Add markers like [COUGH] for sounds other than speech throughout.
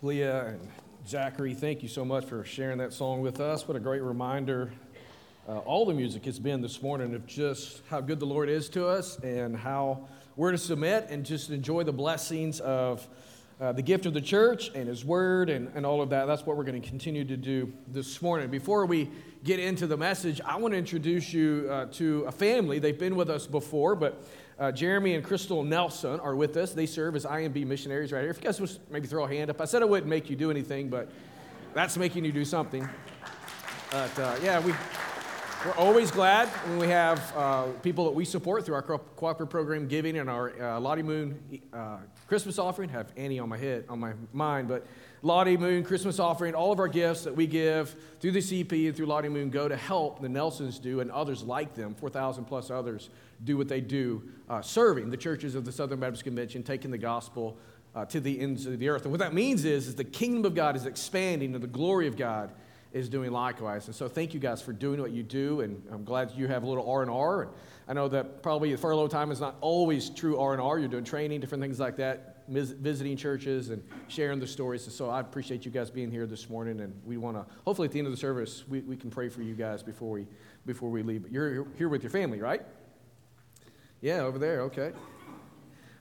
Leah and Zachary, thank you so much for sharing that song with us. What a great reminder. Uh, all the music has been this morning of just how good the Lord is to us and how we're to submit and just enjoy the blessings of uh, the gift of the church and His Word and, and all of that. That's what we're going to continue to do this morning. Before we get into the message, I want to introduce you uh, to a family. They've been with us before, but uh, Jeremy and Crystal Nelson are with us. They serve as IMB missionaries right here. If you guys would maybe throw a hand up. I said I wouldn't make you do anything, but that's making you do something. But uh, yeah, we, we're always glad when we have uh, people that we support through our cooperative program giving and our uh, Lottie Moon uh, Christmas offering. I have Annie on my head, on my mind, but Lottie Moon Christmas offering, all of our gifts that we give through the CP and through Lottie Moon go to help the Nelsons do and others like them, 4,000 plus others, do what they do, uh, serving the churches of the Southern Baptist Convention, taking the gospel uh, to the ends of the earth. And what that means is, is the kingdom of God is expanding and the glory of God is doing likewise. And so thank you guys for doing what you do, and I'm glad you have a little R&R. And I know that probably furlough time is not always true R&R. You're doing training, different things like that, visiting churches and sharing the stories. So I appreciate you guys being here this morning, and we want to, hopefully at the end of the service, we, we can pray for you guys before we, before we leave. But you're here with your family, right? Yeah, over there, okay.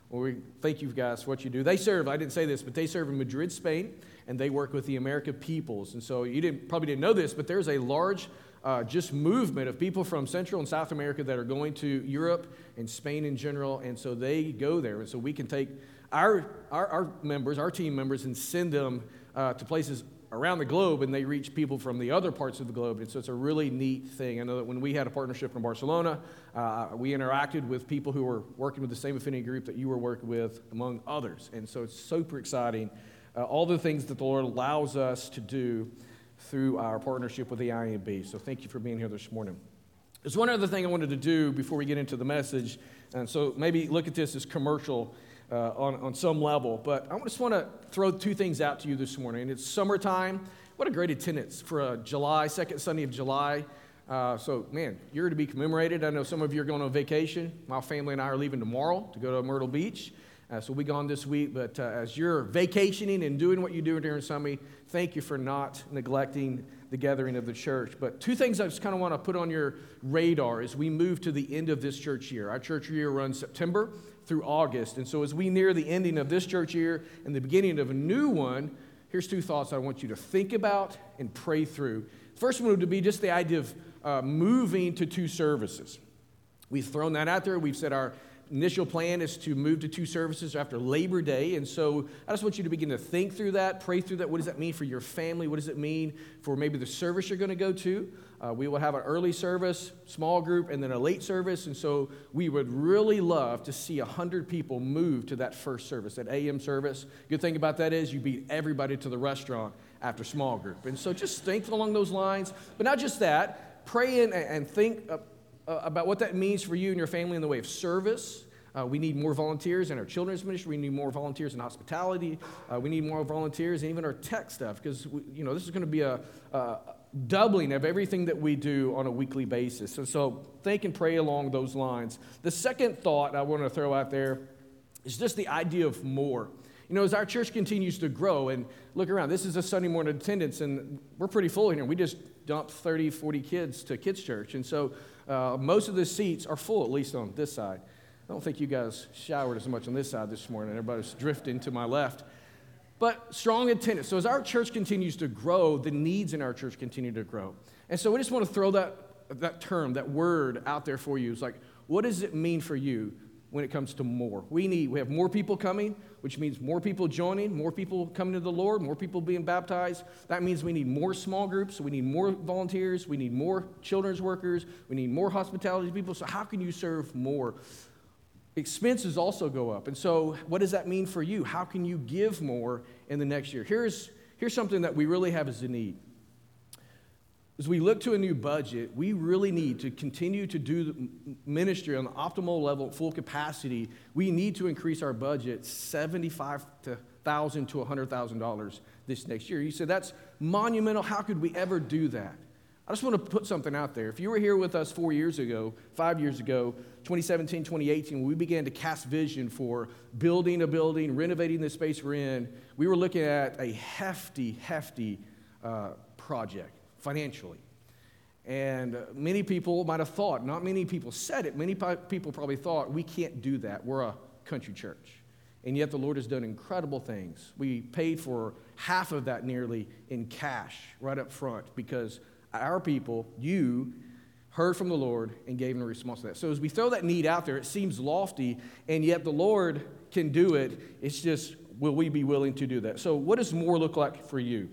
Well, we thank you guys for what you do. They serve, I didn't say this, but they serve in Madrid, Spain, and they work with the American peoples. And so you didn't, probably didn't know this, but there's a large uh, just movement of people from Central and South America that are going to Europe and Spain in general. And so they go there. And so we can take our, our, our members, our team members, and send them uh, to places around the globe and they reach people from the other parts of the globe. And so it's a really neat thing. I know that when we had a partnership in Barcelona, uh, we interacted with people who were working with the same affinity group that you were working with, among others. And so it's super exciting. Uh, all the things that the Lord allows us to do through our partnership with the IMB. So thank you for being here this morning. There's one other thing I wanted to do before we get into the message. And so maybe look at this as commercial uh, on, on some level. But I just want to throw two things out to you this morning. It's summertime. What a great attendance for a July, second Sunday of July. Uh, so, man, you're to be commemorated. I know some of you are going on vacation. My family and I are leaving tomorrow to go to Myrtle Beach. Uh, so we'll be gone this week. But uh, as you're vacationing and doing what you do during summer, thank you for not neglecting the gathering of the church. But two things I just kind of want to put on your radar as we move to the end of this church year. Our church year runs September through August. And so as we near the ending of this church year and the beginning of a new one, here's two thoughts I want you to think about and pray through. First one would be just the idea of uh, moving to two services. We've thrown that out there. We've said our initial plan is to move to two services after Labor Day. And so I just want you to begin to think through that, pray through that. What does that mean for your family? What does it mean for maybe the service you're going to go to? Uh, we will have an early service, small group, and then a late service. And so we would really love to see 100 people move to that first service, that AM service. Good thing about that is you beat everybody to the restaurant after small group. And so just think along those lines. But not just that, pray and think uh, about what that means for you and your family in the way of service. Uh, we need more volunteers in our children's ministry. We need more volunteers in hospitality. Uh, we need more volunteers in even our tech stuff because you know this is going to be a, a, doubling of everything that we do on a weekly basis. And so think and pray along those lines. The second thought I want to throw out there is just the idea of more. You know, as our church continues to grow and look around, this is a Sunday morning attendance, and we're pretty full here. We just dumped 30, 40 kids to kids' church. And so uh, most of the seats are full, at least on this side. I don't think you guys showered as much on this side this morning. Everybody's drifting to my left. But strong attendance. So as our church continues to grow, the needs in our church continue to grow. And so we just want to throw that, that term, that word out there for you. It's like, what does it mean for you when it comes to more? We need, we have more people coming, which means more people joining, more people coming to the Lord, more people being baptized. That means we need more small groups, we need more volunteers, we need more children's workers, we need more hospitality people. So how can you serve more? expenses also go up. And so, what does that mean for you? How can you give more in the next year? Here's, here's something that we really have as a need. As we look to a new budget, we really need to continue to do ministry on the optimal level, full capacity. We need to increase our budget seventy-five thousand to $100,000 this next year. You said that's monumental. How could we ever do that? I just want to put something out there. If you were here with us four years ago, five years ago, 2017, 2018, when we began to cast vision for building a building, renovating the space we're in, we were looking at a hefty, hefty uh, project financially. And many people might have thought, not many people said it, many people probably thought, we can't do that. We're a country church. And yet the Lord has done incredible things. We paid for half of that nearly in cash right up front because our people, you, heard from the Lord and gave in response to that. So as we throw that need out there, it seems lofty, and yet the Lord can do it. It's just, will we be willing to do that? So, what does more look like for you?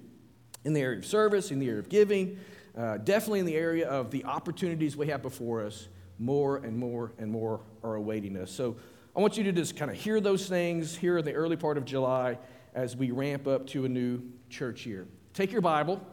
In the area of service, in the area of giving, uh, definitely in the area of the opportunities we have before us, more and more and more are awaiting us. So, I want you to just kind of hear those things here in the early part of July as we ramp up to a new church year. Take your Bible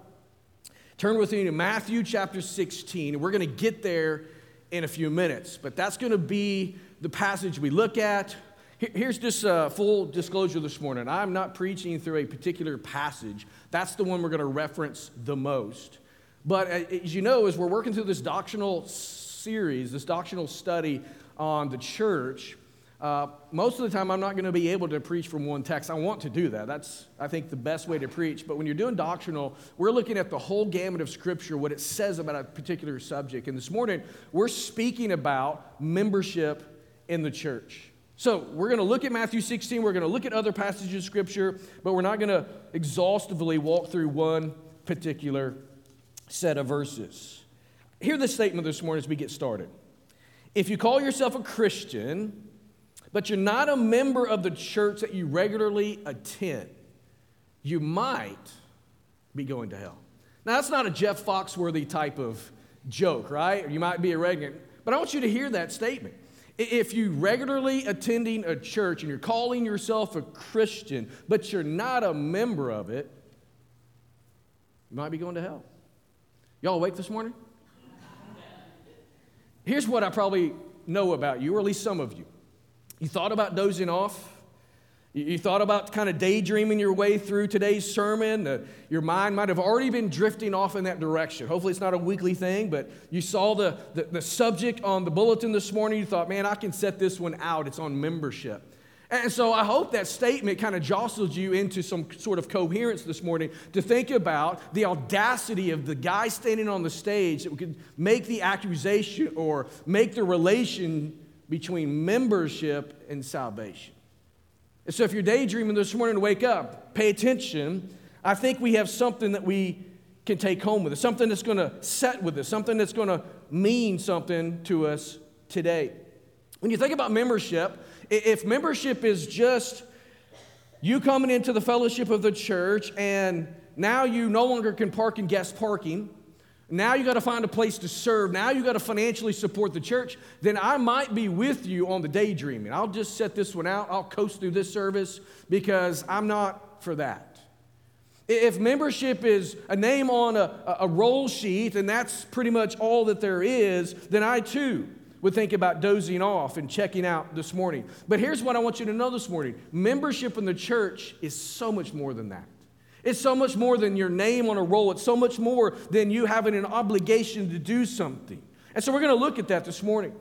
Turn with me to Matthew chapter 16. We're going to get there in a few minutes, but that's going to be the passage we look at. Here's just a full disclosure this morning. I'm not preaching through a particular passage. That's the one we're going to reference the most. But uh, as you know, as we're working through this doctrinal series, this doctrinal study on the church, uh, most of the time, I'm not going to be able to preach from one text. I want to do that. That's, I think, the best way to preach. But when you're doing doctrinal, we're looking at the whole gamut of Scripture, what it says about a particular subject. And this morning, we're speaking about membership in the church. So we're going to look at Matthew 16. We're going to look at other passages of Scripture, but we're not going to exhaustively walk through one particular set of verses. Hear this statement this morning as we get started. If you call yourself a Christian, but you're not a member of the church that you regularly attend, you might be going to hell. Now, that's not a Jeff Foxworthy type of joke, right? You might be a regular, but I want you to hear that statement. If you regularly attending a church and you're calling yourself a Christian, but you're not a member of it, you might be going to hell. Y'all awake this morning? Here's what I probably know about you, or at least some of you. You thought about dozing off? You thought about kind of daydreaming your way through today's sermon. Uh, your mind might have already been drifting off in that direction. Hopefully, it's not a weekly thing, but you saw the, the, the, subject on the bulletin this morning. You thought, man, I can set this one out. It's on membership. And so I hope that statement kind of jostled you into some sort of coherence this morning to think about the audacity of the guy standing on the stage that could make the accusation or make the relation between membership and salvation. And so if you're daydreaming this morning wake up, pay attention. I think we have something that we can take home with us, something that's going to set with us, something that's going to mean something to us today. When you think about membership, if membership is just you coming into the fellowship of the church and now you no longer can park in guest parking, now you got to find a place to serve. Now you got to financially support the church. Then I might be with you on the daydreaming. I'll just set this one out. I'll coast through this service because I'm not for that. If membership is a name on a, a roll sheet and that's pretty much all that there is, then I too would think about dozing off and checking out this morning. But here's what I want you to know this morning membership in the church is so much more than that. It's so much more than your name on a roll. It's so much more than you having an obligation to do something. And so we're going to look at that this morning.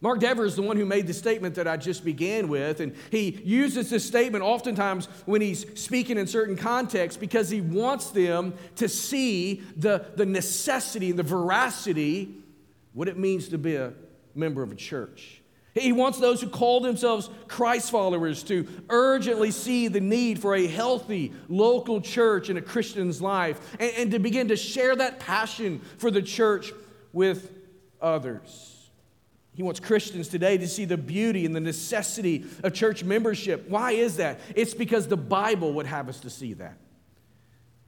Mark Dever is the one who made the statement that I just began with, and he uses this statement oftentimes when he's speaking in certain contexts because he wants them to see the, the necessity and the veracity, what it means to be a member of a church. He wants those who call themselves Christ followers to urgently see the need for a healthy local church in a Christian's life and, and, to begin to share that passion for the church with others. He wants Christians today to see the beauty and the necessity of church membership. Why is that? It's because the Bible would have us to see that.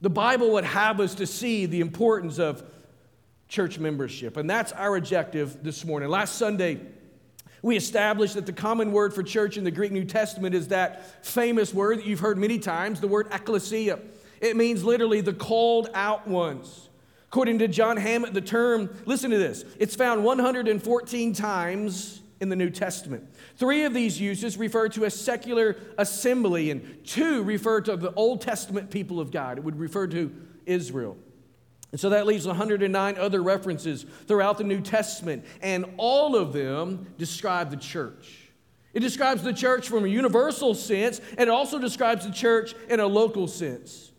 The Bible would have us to see the importance of church membership. And that's our objective this morning. Last Sunday, we established that the common word for church in the Greek New Testament is that famous word that you've heard many times, the word ecclesia. It means literally the called out ones. According to John Hammett, the term, listen to this, it's found 114 times in the New Testament. Three of these uses refer to a secular assembly, and two refer to the Old Testament people of God. It would refer to Israel. And so that leaves 109 other references throughout the New Testament, and all of them describe the church. It describes the church from a universal sense, and it also describes the church in a local sense.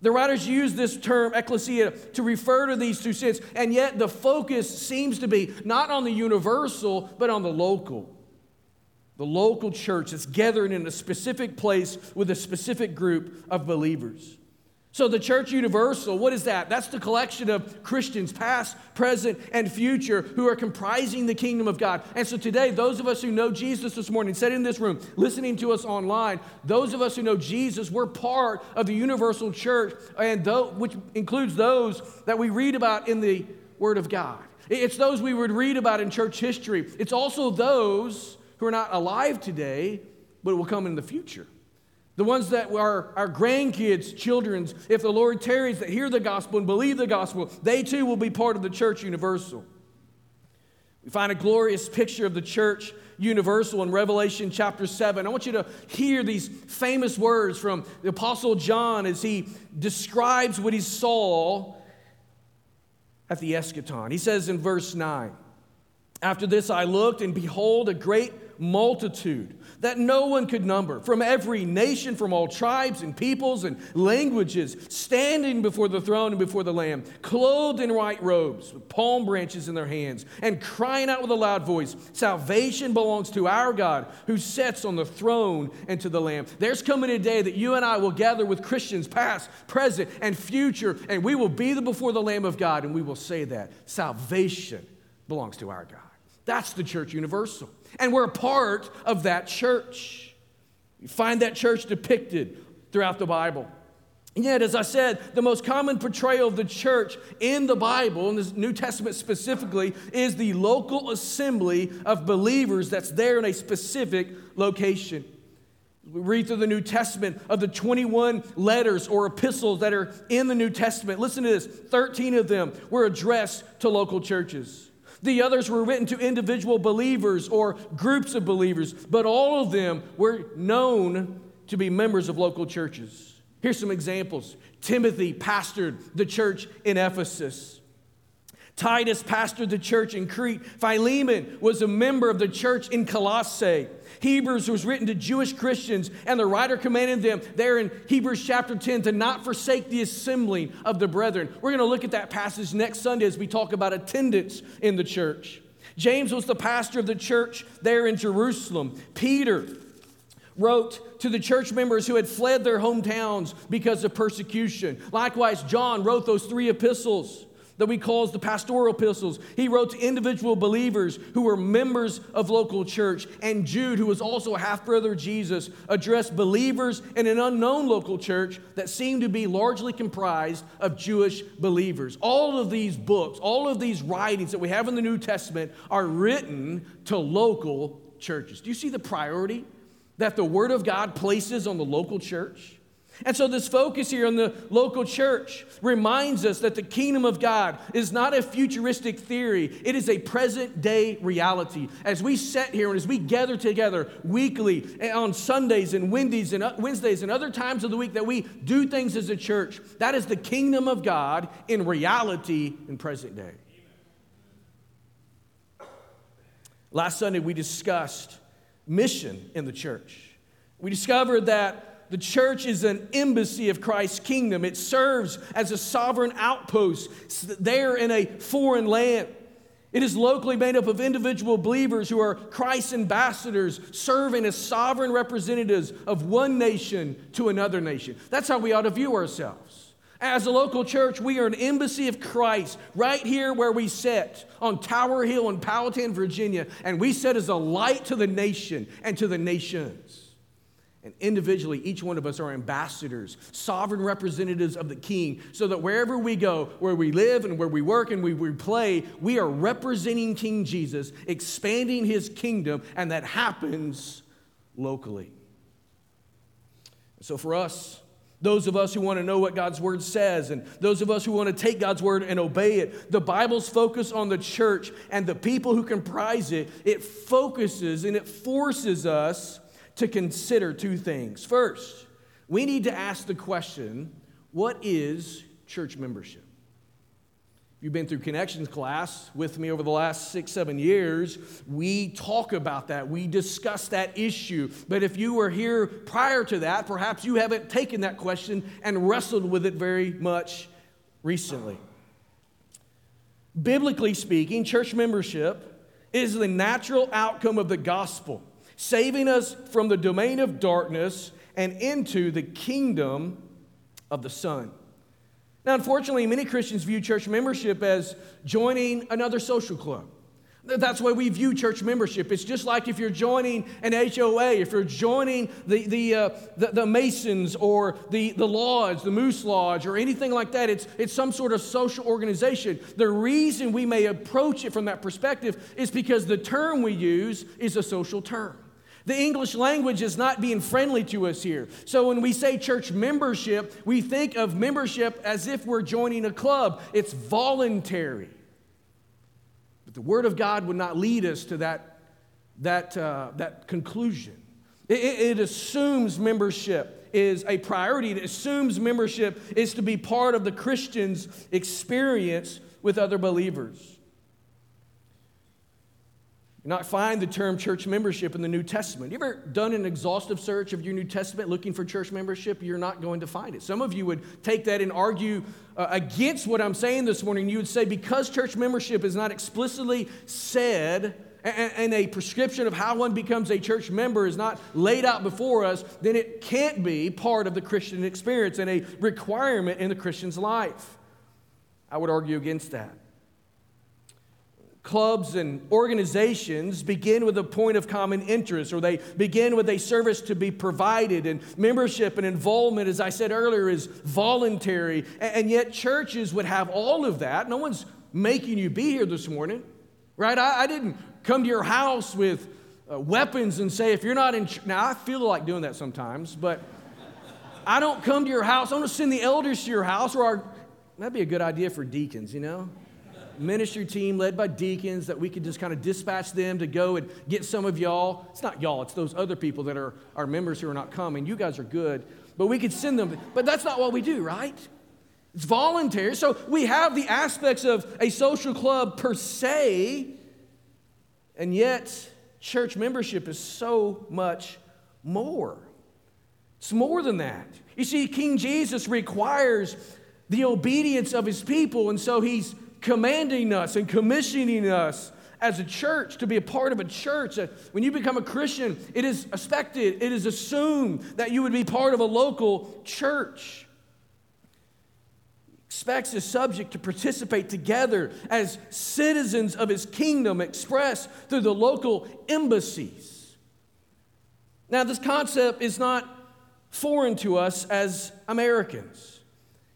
The writers use this term, ecclesia, to refer to these two senses, and yet the focus seems to be not on the universal, but on the local. The local church that's gathered in a specific place with a specific group of believers. So, the church universal, what is that? That's the collection of Christians, past, present, and future, who are comprising the kingdom of God. And so, today, those of us who know Jesus this morning, sitting in this room, listening to us online, those of us who know Jesus, we're part of the universal church, and though, which includes those that we read about in the Word of God. It's those we would read about in church history. It's also those who are not alive today, but will come in the future. The ones that are our grandkids, children's, if the Lord tarries, that hear the gospel and believe the gospel, they too will be part of the church universal. We find a glorious picture of the church universal in Revelation chapter 7. I want you to hear these famous words from the Apostle John as he describes what he saw at the eschaton. He says in verse 9, After this I looked, and behold, a great multitude that no one could number, from every nation, from all tribes and peoples and languages, standing before the throne and before the Lamb, clothed in white robes, with palm branches in their hands, and crying out with a loud voice Salvation belongs to our God who sits on the throne and to the Lamb. There's coming a day that you and I will gather with Christians, past, present, and future, and we will be before the Lamb of God, and we will say that salvation belongs to our God. That's the church universal. And we're a part of that church. You find that church depicted throughout the Bible. And yet, as I said, the most common portrayal of the church in the Bible, in the New Testament specifically, is the local assembly of believers that's there in a specific location. We read through the New Testament of the 21 letters or epistles that are in the New Testament. Listen to this 13 of them were addressed to local churches. The others were written to individual believers or groups of believers, but all of them were known to be members of local churches. Here's some examples Timothy pastored the church in Ephesus. Titus pastored the church in Crete. Philemon was a member of the church in Colossae. Hebrews was written to Jewish Christians, and the writer commanded them there in Hebrews chapter 10 to not forsake the assembling of the brethren. We're going to look at that passage next Sunday as we talk about attendance in the church. James was the pastor of the church there in Jerusalem. Peter wrote to the church members who had fled their hometowns because of persecution. Likewise, John wrote those three epistles that we call the pastoral epistles. He wrote to individual believers who were members of local church. And Jude, who was also a half brother of Jesus, addressed believers in an unknown local church that seemed to be largely comprised of Jewish believers. All of these books, all of these writings that we have in the New Testament are written to local churches. Do you see the priority that the Word of God places on the local church? And so, this focus here on the local church reminds us that the kingdom of God is not a futuristic theory, it is a present day reality. As we sit here and as we gather together weekly on Sundays and Wednesdays and, uh, Wednesdays and other times of the week that we do things as a church, that is the kingdom of God in reality in present day. Last Sunday, we discussed mission in the church. We discovered that the church is an embassy of Christ's kingdom. It serves as a sovereign outpost there in a foreign land. It is locally made up of individual believers who are Christ's ambassadors, serving as sovereign representatives of one nation to another nation. That's how we ought to view ourselves. As a local church, we are an embassy of Christ right here where we sit on Tower Hill in Powhatan, Virginia, and we sit as a light to the nation and to the nations. And individually, each one of us are ambassadors, sovereign representatives of the King, so that wherever we go, where we live and where we work and we, we play, we are representing King Jesus, expanding his kingdom, and that happens locally. So for us, those of us who want to know what God's word says, and those of us who want to take God's word and obey it, the Bible's focus on the church and the people who comprise it, it focuses and it forces us to consider two things. First, we need to ask the question what is church membership? If you've been through connections class with me over the last six, seven years, we talk about that. We discuss that issue. But if you were here prior to that, perhaps you haven't taken that question and wrestled with it very much recently. Biblically speaking, church membership is the natural outcome of the gospel, saving us from the domain of darkness and into the kingdom of the Son. Now, unfortunately, many Christians view church membership as joining another social club. That's why we view church membership. It's just like if you're joining an HOA, if you're joining the, the, uh, the, the, Masons or the, the Lodge, the Moose Lodge, or anything like that. It's, it's some sort of social organization. The reason we may approach it from that perspective is because the term we use is a social term. The English language is not being friendly to us here. So when we say church membership, we think of membership as if we're joining a club, it's voluntary. But the Word of God would not lead us to that, that, uh, that conclusion. It, it assumes membership is a priority, it assumes membership is to be part of the Christian's experience with other believers. You not find the term church membership in the New Testament. You ever done an exhaustive search of your New Testament looking for church membership? You're not going to find it. Some of you would take that and argue uh, against what I'm saying this morning. You would say because church membership is not explicitly said and, and a prescription of how one becomes a church member is not laid out before us, then it can't be part of the Christian experience and a requirement in the Christian's life. I would argue against that clubs and organizations begin with a point of common interest or they begin with a service to be provided. And membership and involvement as i said earlier is voluntary. And yet churches would have all of that. No one's making you be here this morning right? I, I didn't come to your house with uh, weapons and say if you're not in ch-. now i feel like doing that sometimes but i don't come to your house. I don't send the elders to your house or our, that'd be a good idea for deacons you know ministry team led by deacons that we could just kind of dispatch them to go and get some of y'all. It's not y'all, it's those other people that are our members who are not coming. You guys are good, but we could send them. But that's not what we do, right? It's voluntary. So we have the aspects of a social club per se, and yet church membership is so much more. It's more than that. You see, King Jesus requires the obedience of his people, and so he's commanding us and commissioning us as a church to be a part of a church. Uh, when you become a Christian, it is expected, it is assumed that you would be part of a local church. Expects his subject to participate together as citizens of his kingdom expressed through the local embassies. Now, this concept is not foreign to us as Americans.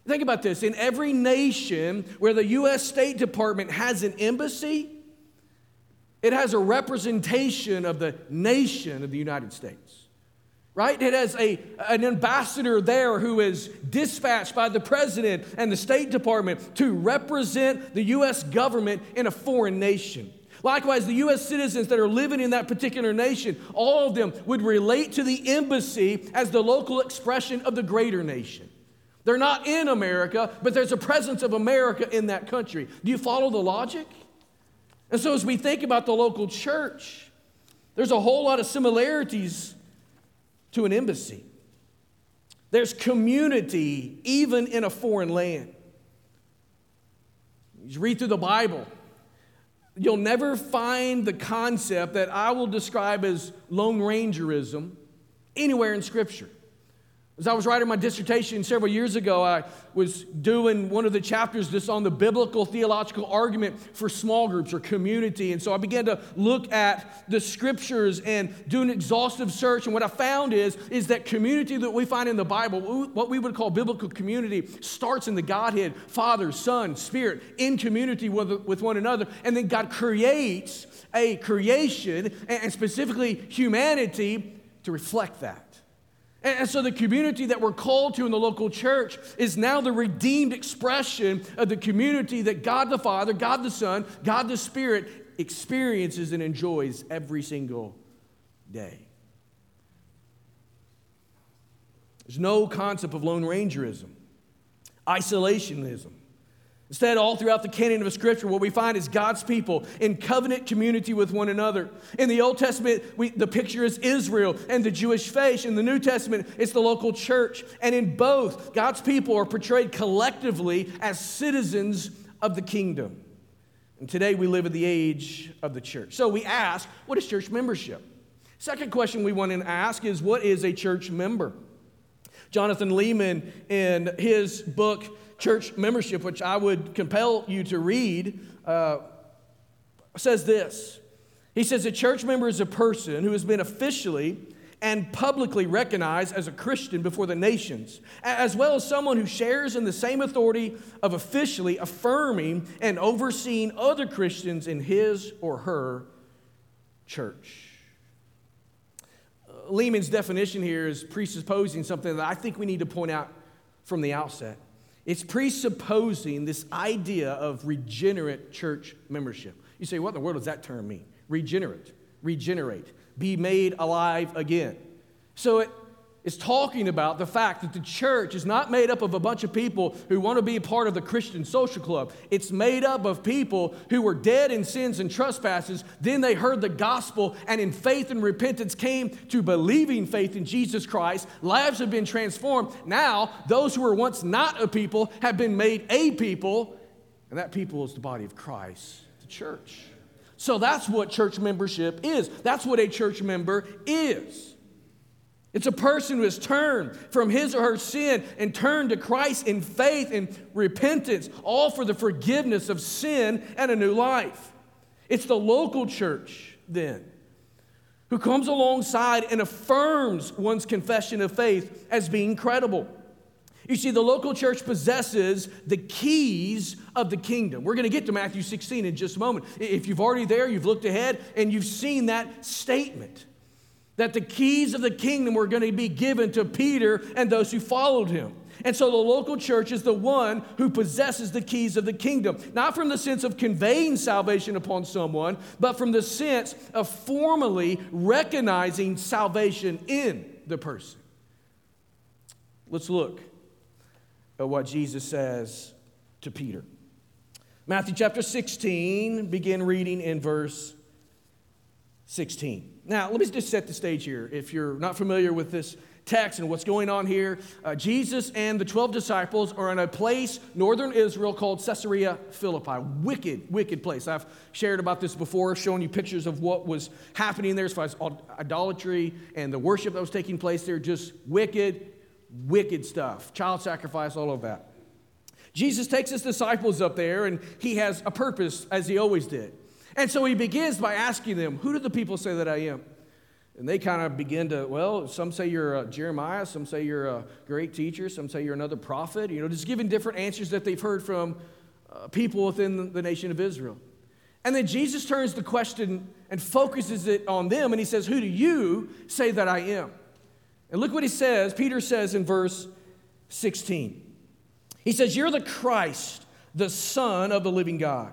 Think about this in every nation where the U.S. State Department has an embassy, it has a representation of the nation of the United States. Right? It has a, an ambassador there who is dispatched by the president and the State Department to represent the U.S. government in a foreign nation. Likewise, the U.S. citizens that are living in that particular nation, all of them would relate to the embassy as the local expression of the greater nation. They're not in America, but there's a presence of America in that country. Do you follow the logic? And so, as we think about the local church, there's a whole lot of similarities to an embassy. There's community even in a foreign land. You read through the Bible, you'll never find the concept that I will describe as Lone Rangerism anywhere in Scripture. As I was writing my dissertation several years ago, I was doing one of the chapters just on the biblical theological argument for small groups or community. And so I began to look at the scriptures and do an exhaustive search. And what I found is, is that community that we find in the Bible, what we would call biblical community, starts in the Godhead, Father, Son, Spirit, in community with, with one another. And then God creates a creation, and specifically humanity, to reflect that. And so the community that we're called to in the local church is now the redeemed expression of the community that God the Father, God the Son, God the Spirit experiences and enjoys every single day. There's no concept of Lone Rangerism, isolationism, Instead, all throughout the canon of Scripture, what we find is God's people in covenant community with one another. In the Old Testament, we, the picture is Israel and the Jewish faith. In the New Testament, it's the local church. And in both, God's people are portrayed collectively as citizens of the kingdom. And today, we live in the age of the church. So we ask, what is church membership? Second question we want to ask is, what is a church member? Jonathan Leeman, in his book, church membership, which I would compel you to read, uh, says this. He says a church member is a person who has been officially and publicly recognized as a Christian before the nations, as well as someone who shares in the same authority of officially affirming and overseeing other Christians in his or her church. Leeman's definition here is presupposing something that I think we need to point out from the outset. It's presupposing this idea of regenerate church membership. You say, what in the world does that term mean? Regenerate, regenerate, be made alive again. So it, is talking about the fact that the church is not made up of a bunch of people who want to be a part of the Christian social club. It's made up of people who were dead in sins and trespasses. Then they heard the gospel and in faith and repentance came to believing faith in Jesus Christ. Lives have been transformed. Now, those who were once not a people have been made a people, and that people is the body of Christ, the church. So that's what church membership is. That's what a church member is. It's a person who has turned from his or her sin and turned to Christ in faith and repentance, all for the forgiveness of sin and a new life. It's the local church, then, who comes alongside and affirms one's confession of faith as being credible. You see, the local church possesses the keys of the kingdom. We're going to get to Matthew 16 in just a moment. If you've already there, you've looked ahead, and you've seen that statement that the keys of the kingdom were going to be given to Peter and those who followed him. And so the local church is the one who possesses the keys of the kingdom, not from the sense of conveying salvation upon someone, but from the sense of formally recognizing salvation in the person. Let's look at what Jesus says to Peter. Matthew chapter 16, begin reading in verse 16. Now, let me just set the stage here. If you're not familiar with this text and what's going on here, uh, Jesus and the 12 disciples are in a place, northern Israel, called Caesarea Philippi. Wicked, wicked place. I've shared about this before, showing you pictures of what was happening there as far as idolatry and the worship that was taking place there. Just wicked, wicked stuff. Child sacrifice, all of that. Jesus takes his disciples up there and he has a purpose, as he always did. And so he begins by asking them, Who do the people say that I am? And they kind of begin to, well, some say you're a Jeremiah, some say you're a great teacher, some say you're another prophet, you know, just giving different answers that they've heard from uh, people within the nation of Israel. And then Jesus turns the question and focuses it on them, and he says, Who do you say that I am? And look what he says. Peter says in verse 16. He says, You're the Christ, the Son of the living God.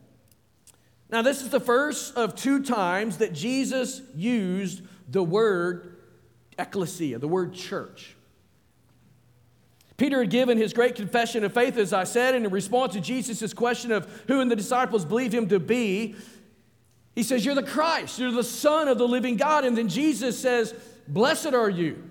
Now, this is the first of two times that Jesus used the word ecclesia, the word church. Peter had given his great confession of faith, as I said, and in response to Jesus' question of who and the disciples believe him to be, he says, You're the Christ, you're the Son of the living God. And then Jesus says, Blessed are you.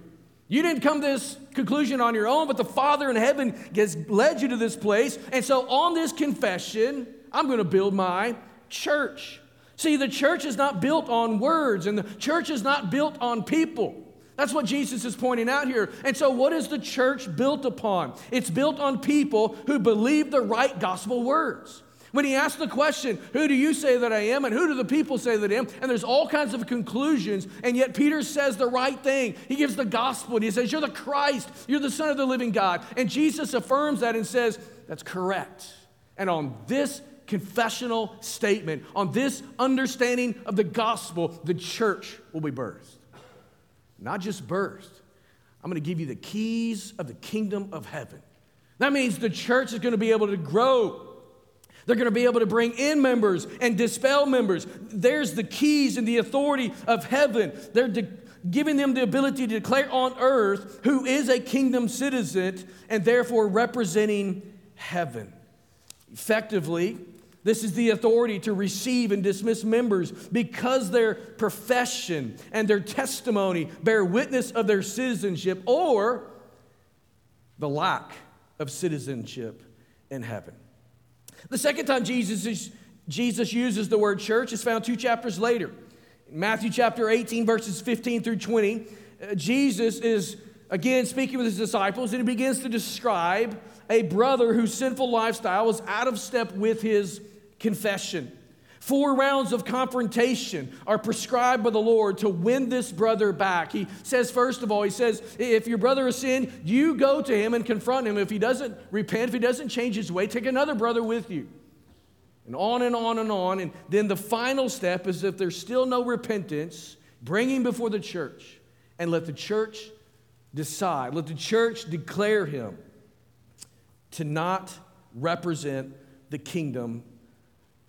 You didn't come to this conclusion on your own, but the Father in heaven has led you to this place. And so, on this confession, I'm going to build my church. See, the church is not built on words, and the church is not built on people. That's what Jesus is pointing out here. And so, what is the church built upon? It's built on people who believe the right gospel words. When he asks the question, Who do you say that I am? and who do the people say that I am? And there's all kinds of conclusions, and yet Peter says the right thing. He gives the gospel, and he says, You're the Christ, you're the Son of the living God. And Jesus affirms that and says, That's correct. And on this confessional statement, on this understanding of the gospel, the church will be birthed. Not just birthed, I'm going to give you the keys of the kingdom of heaven. That means the church is going to be able to grow. They're going to be able to bring in members and dispel members. There's the keys and the authority of heaven. They're de- giving them the ability to declare on earth who is a kingdom citizen and therefore representing heaven. Effectively, this is the authority to receive and dismiss members because their profession and their testimony bear witness of their citizenship or the lack of citizenship in heaven. The second time Jesus, is, Jesus uses the word church is found two chapters later. In Matthew chapter 18, verses 15 through 20, uh, Jesus is again speaking with his disciples and he begins to describe a brother whose sinful lifestyle was out of step with his confession. Four rounds of confrontation are prescribed by the Lord to win this brother back. He says, first of all, He says, if your brother has sinned, you go to him and confront him. If he doesn't repent, if he doesn't change his way, take another brother with you. And on and on and on. And then the final step is if there's still no repentance, bring him before the church and let the church decide, let the church declare him to not represent the kingdom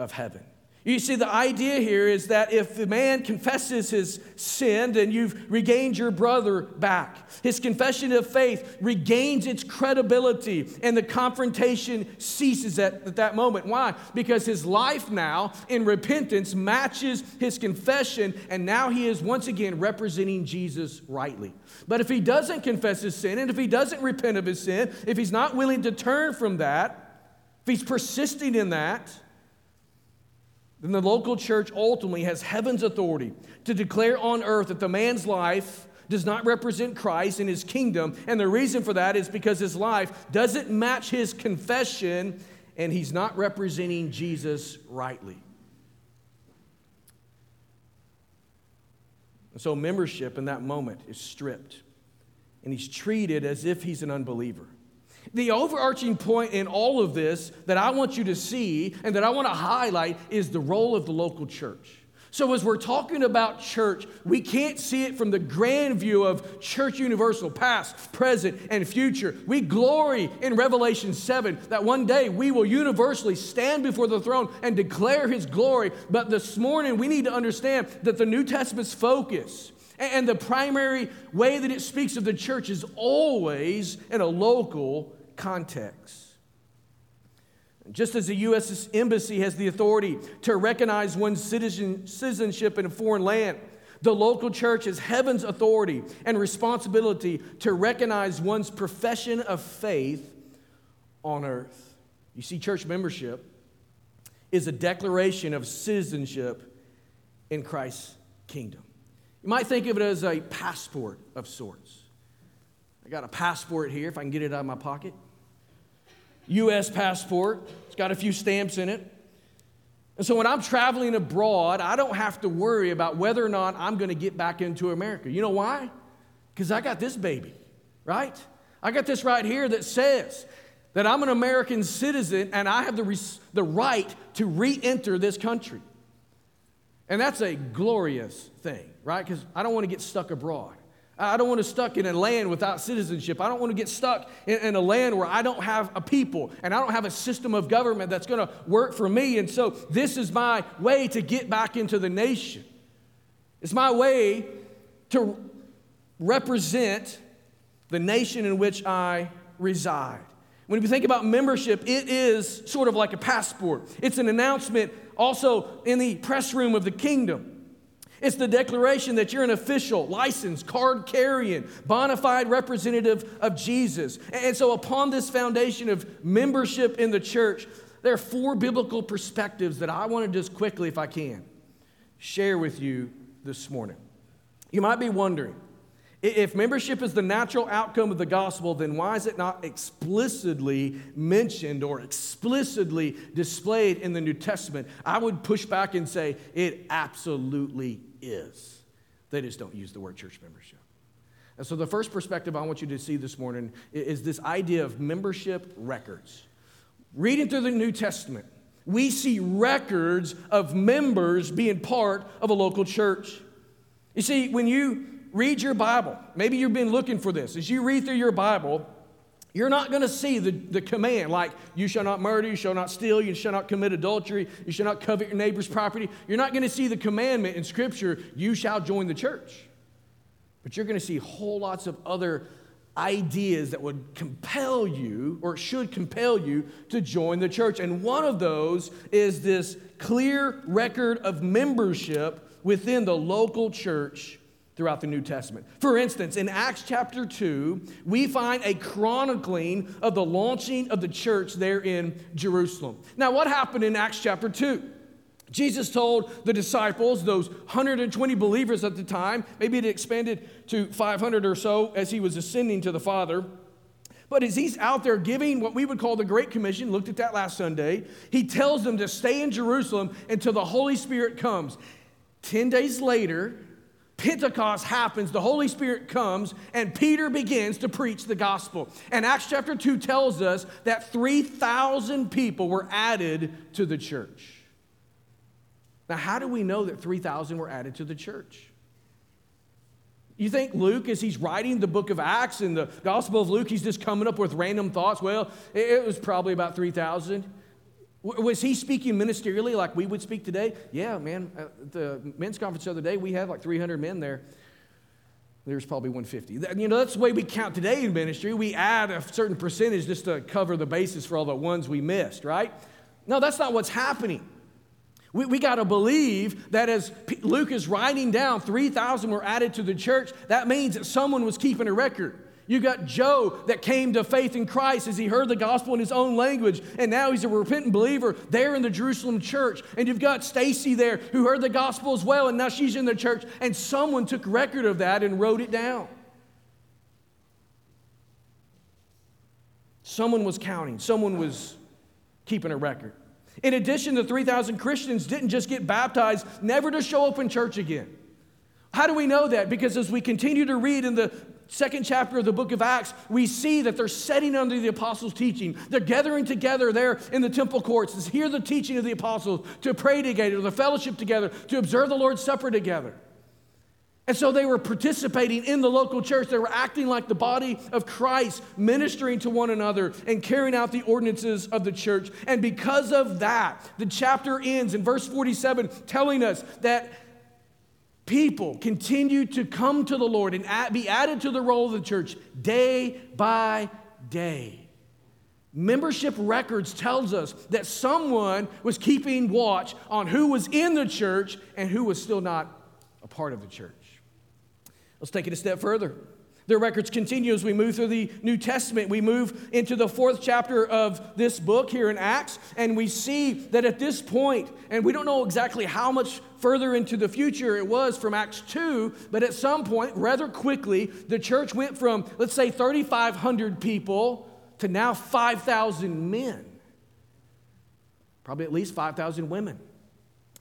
of heaven. You see, the idea here is that if the man confesses his sin, then you've regained your brother back. His confession of faith regains its credibility, and the confrontation ceases at, at that moment. Why? Because his life now in repentance matches his confession, and now he is once again representing Jesus rightly. But if he doesn't confess his sin, and if he doesn't repent of his sin, if he's not willing to turn from that, if he's persisting in that, then the local church ultimately has heaven's authority to declare on earth that the man's life does not represent Christ and his kingdom. And the reason for that is because his life doesn't match his confession and he's not representing Jesus rightly. And so membership in that moment is stripped and he's treated as if he's an unbeliever. The overarching point in all of this that I want you to see and that I want to highlight is the role of the local church. So, as we're talking about church, we can't see it from the grand view of church universal, past, present, and future. We glory in Revelation 7 that one day we will universally stand before the throne and declare his glory. But this morning, we need to understand that the New Testament's focus and the primary way that it speaks of the church is always in a local context. Just as the U.S. Embassy has the authority to recognize one's citizen, citizenship in a foreign land, the local church has heaven's authority and responsibility to recognize one's profession of faith on earth. You see, church membership is a declaration of citizenship in Christ's kingdom. You might think of it as a passport of sorts. I got a passport here, if I can get it out of my pocket. U.S. passport. It's got a few stamps in it. And so when I'm traveling abroad, I don't have to worry about whether or not I'm going to get back into America. You know why? Because I got this baby, right? I got this right here that says that I'm an American citizen and I have the, res- the right to re enter this country. And that's a glorious thing, right? Because I don't want to get stuck abroad. I don't want to stuck in a land without citizenship. I don't want to get stuck in, in, a land where I don't have a people and I don't have a system of government that's going to work for me. And so this is my way to get back into the nation. It's my way to represent the nation in which I reside. When we think about membership, it is sort of like a passport. It's an announcement also in the press room of the kingdom. It's the declaration that you're an official, licensed, card carrying, bona fide representative of Jesus. And so, upon this foundation of membership in the church, there are four biblical perspectives that I want to just quickly, if I can, share with you this morning. You might be wondering if membership is the natural outcome of the gospel, then why is it not explicitly mentioned or explicitly displayed in the New Testament? I would push back and say it absolutely is. They just don't use the word church membership. And so, the first perspective I want you to see this morning is this idea of membership records. Reading through the New Testament, we see records of members being part of a local church. You see, when you read your Bible, maybe you've been looking for this. As you read through your Bible, you're not going to see the, the command like, you shall not murder, you shall not steal, you shall not commit adultery, you shall not covet your neighbor's property. You're not going to see the commandment in Scripture, you shall join the church. But you're going to see whole lots of other ideas that would compel you or should compel you to join the church. And one of those is this clear record of membership within the local church throughout the New Testament. For instance, in Acts chapter 2, we find a chronicling of the launching of the church there in Jerusalem. Now, what happened in Acts chapter 2? Jesus told the disciples, those 120 believers at the time, maybe it expanded to 500 or so as he was ascending to the Father. But as he's out there giving what we would call the Great Commission, looked at that last Sunday, he tells them to stay in Jerusalem until the Holy Spirit comes. 10 days later, Pentecost happens, the Holy Spirit comes, and Peter begins to preach the gospel. And Acts chapter 2 tells us that 3,000 people were added to the church. Now, how do we know that 3,000 were added to the church? You think Luke, as he's writing the book of Acts and the Gospel of Luke, he's just coming up with random thoughts? Well, it was probably about 3,000. Was he speaking ministerially like we would speak today? Yeah, man. At the men's conference the other day, we had like 300 men there. There's probably 150. You know, that's the way we count today in ministry. We add a certain percentage just to cover the basis for all the ones we missed, right? No, that's not what's happening. We, we got to believe that as Luke is writing down, 3,000 were added to the church. That means that someone was keeping a record. You got Joe that came to faith in Christ as he heard the gospel in his own language, and now he's a repentant believer there in the Jerusalem church. And you've got Stacy there who heard the gospel as well, and now she's in the church, and someone took record of that and wrote it down. Someone was counting, someone was keeping a record. In addition, the 3,000 Christians didn't just get baptized, never to show up in church again. How do we know that? Because as we continue to read in the second chapter of the book of Acts, we see that they're setting under the apostles' teaching. They're gathering together there in the temple courts to hear the teaching of the apostles, to pray together, to fellowship together, to observe the Lord's Supper together. And so they were participating in the local church. They were acting like the body of Christ, ministering to one another and carrying out the ordinances of the church. And because of that, the chapter ends in verse 47 telling us that people continue to come to the Lord and be added to the roll of the church day by day. Membership records tells us that someone was keeping watch on who was in the church and who was still not a part of the church. Let's take it a step further. The records continue as we move through the New Testament. We move into the fourth chapter of this book here in Acts, and we see that at this point, and we don't know exactly how much further into the future it was from Acts 2, but at some point, rather quickly, the church went from, let's say, 3,500 people to now 5,000 men. Probably at least 5,000 women.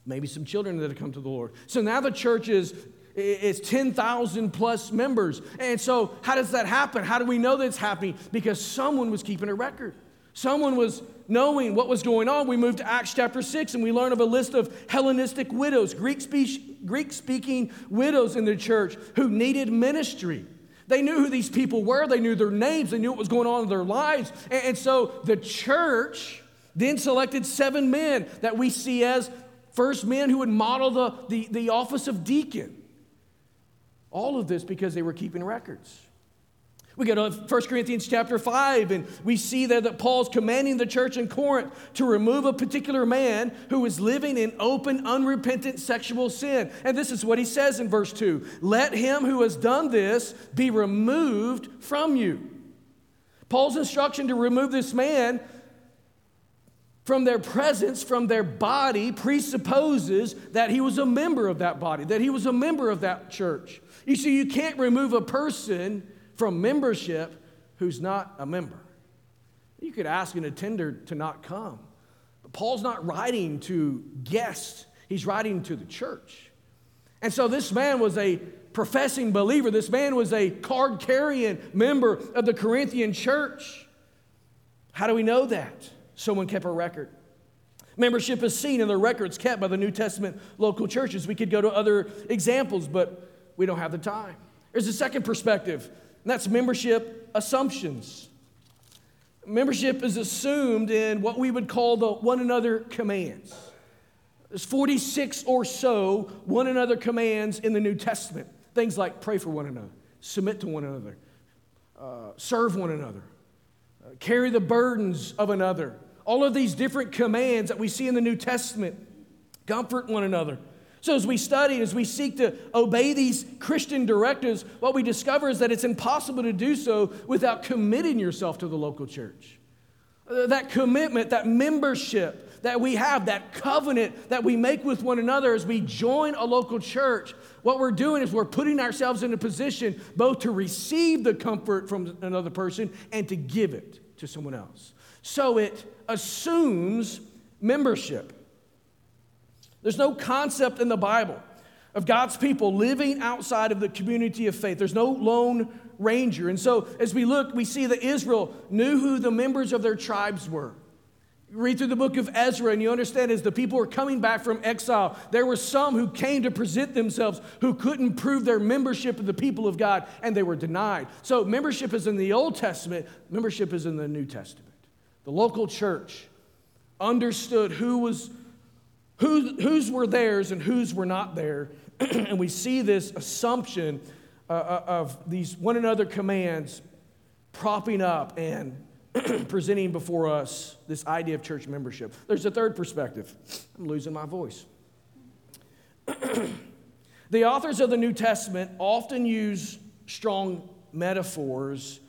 Maybe some children that have come to the Lord. So now the church is it's 10,000 plus members. And so, how does that happen? How do we know that it's happening? Because someone was keeping a record. Someone was knowing what was going on. We move to Acts chapter 6 and we learn of a list of Hellenistic widows, Greek speaking widows in the church who needed ministry. They knew who these people were, they knew their names, they knew what was going on in their lives. And, so the church then selected seven men that we see as first men who would model the, the, the office of deacon. All of this because they were keeping records. We go to 1 Corinthians chapter 5, and we see there that Paul's commanding the church in Corinth to remove a particular man who was living in open, unrepentant sexual sin. And this is what he says in verse 2 Let him who has done this be removed from you. Paul's instruction to remove this man from their presence, from their body, presupposes that he was a member of that body, that he was a member of that church. You see, you can't remove a person from membership who's not a member. You could ask an attender to not come. But Paul's not writing to guests, he's writing to the church. And so this man was a professing believer. This man was a card carrying member of the Corinthian church. How do we know that? Someone kept a record. Membership is seen in the records kept by the New Testament local churches. We could go to other examples, but we don't have the time. There's a second perspective, and that's membership assumptions. Membership is assumed in what we would call the one another commands. There's 46 or so one another commands in the New Testament. Things like pray for one another, submit to one another, uh, serve one another, uh, carry the burdens of another. All of these different commands that we see in the New Testament comfort one another. So, as we study, as we seek to obey these Christian directives, what we discover is that it's impossible to do so without committing yourself to the local church. Uh, that commitment, that membership that we have, that covenant that we make with one another as we join a local church, what we're doing is we're putting ourselves in a position both to receive the comfort from another person and to give it to someone else. So it assumes membership. There's no concept in the Bible of God's people living outside of the community of faith. There's no lone ranger. And so as we look, we see that Israel knew who the members of their tribes were. read through the book of Ezra and you understand as the people were coming back from exile, there were some who came to present themselves who couldn't prove their membership of the people of God and they were denied. So membership is in the Old Testament, membership is in the New Testament. The local church understood who was who, whose were theirs and whose were not there. [CLEARS THROAT] and we see this assumption uh, uh, of these one another commands propping up and [CLEARS THROAT] presenting before us this idea of church membership. There's a third perspective. I'm losing my voice. [CLEARS THROAT] the authors of the New Testament often use strong metaphors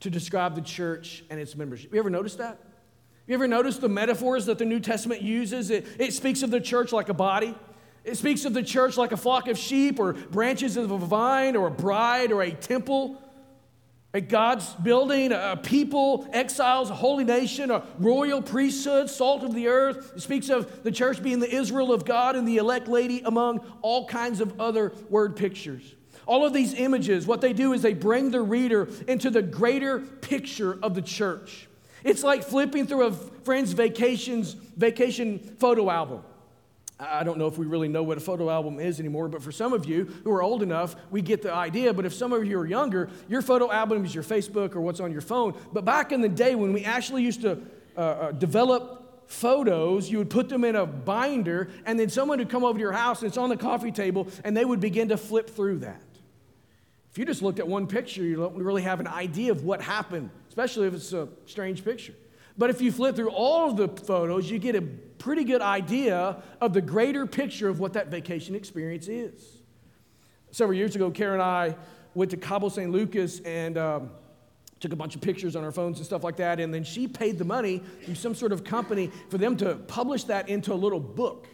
to describe the church and its membership. You ever notice that? You ever notice the metaphors that the New Testament uses? It, it speaks of the church like a body. It speaks of the church like a flock of sheep or branches of a vine or a bride or a temple. A God's building, a people, exiles, a holy nation, a royal priesthood, salt of the earth. It speaks of the church being the Israel of God and the elect lady among all kinds of other word pictures. All of these images, what they do is they bring the reader into the greater picture of the church. It's like flipping through a friend's vacations, vacation photo album. I don't know if we really know what a photo album is anymore, but for some of you who are old enough, we get the idea. But if some of you are younger, your photo album is your Facebook or what's on your phone. But back in the day when we actually used to uh, uh, develop photos, you would put them in a binder, and then someone would come over to your house and it's on the coffee table, and they would begin to flip through that. If you just looked at one picture, you don't really have an idea of what happened especially if it's a strange picture. But if you flip through all of the photos, you get a pretty good idea of the greater picture of what that vacation experience is. Several years ago, Karen and I went to Cabo San Lucas and um, took a bunch of pictures on our phones and stuff like that. And then she paid the money to some sort of company for them to publish that into a little book.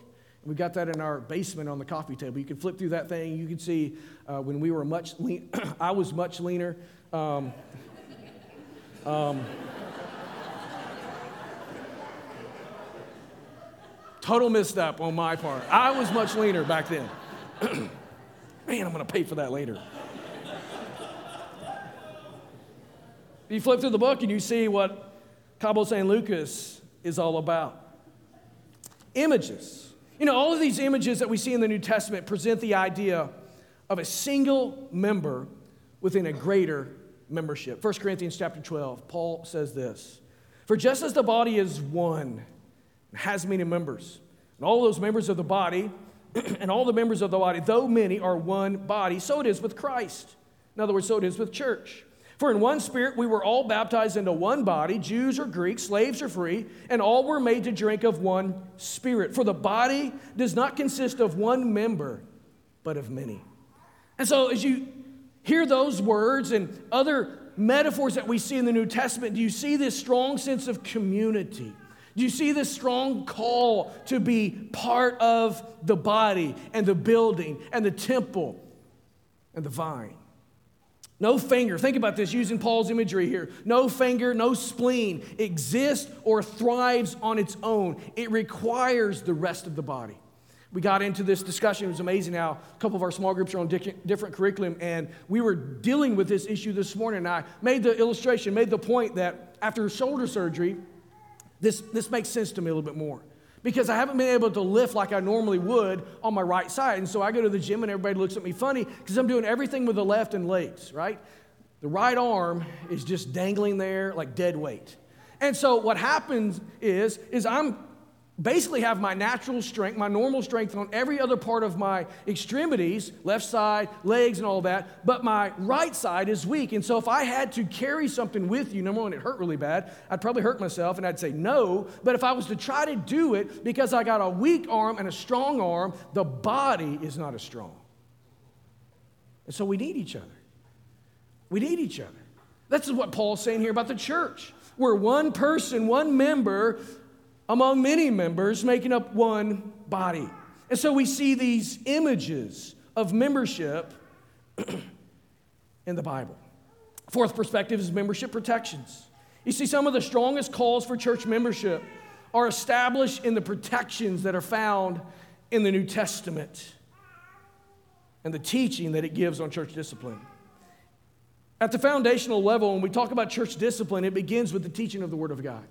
We got that in our basement on the coffee table. You can flip through that thing. You can see uh, when we were much lean, [COUGHS] I was much leaner. Um, um, total misstep on my part. I was much leaner back then. [CLEARS THROAT] Man, I'm going to pay for that later. you flip through the book and you see what Cabo San Lucas is all about images. You know, all of these images that we see in the New Testament present the idea of a single member within a greater membership. 1 Corinthians chapter 12, Paul says this For just as the body is one, and has many members, and all those members of the body, [CLEARS THROAT] and all the members of the body, though many, are one body, so it is with Christ. In other words, so it is with church. For in one spirit we were all baptized into one body, Jews or Greeks, slaves or free, and all were made to drink of one spirit. For the body does not consist of one member, but of many. And so as you hear those words and other metaphors that we see in the New Testament, do you see this strong sense of community? Do you see this strong call to be part of the body and the building and the temple and the vine? No finger, think about this using Paul's imagery here. No finger, no spleen exists or thrives on its own. It requires the rest of the body we got into this discussion. It was amazing how a couple of our small groups are on different curriculum, and we were dealing with this issue this morning. And I made the illustration, made the point that after shoulder surgery, this, this makes sense to me a little bit more. because I haven't been able to lift like I normally would on my right side. And so I go to the gym and everybody looks at me funny because I'm doing everything with the left and legs, right? The right arm is just dangling there like dead weight. And so what happens is, is I'm basically have my natural strength, my normal strength on every other part of my extremities, left side, legs, and all that, but my right side is weak. And so if I had to carry something with you, number one, it hurt really bad, I'd probably hurt myself and I'd say no. But if I was to try to do it because I got a weak arm and a strong arm, the body is not as strong. And so we need each other. We need each other. That's what Paul's saying here about the church. We're one person, one member among many members making up one body. And so we see these images of membership [CLEARS THROAT] in the Bible. Fourth perspective is membership protections. You see, some of the strongest calls for church membership are established in the protections that are found in the New Testament and the teaching that it gives on church discipline. At the foundational level, when we talk about church discipline, it begins with the teaching of the Word of God.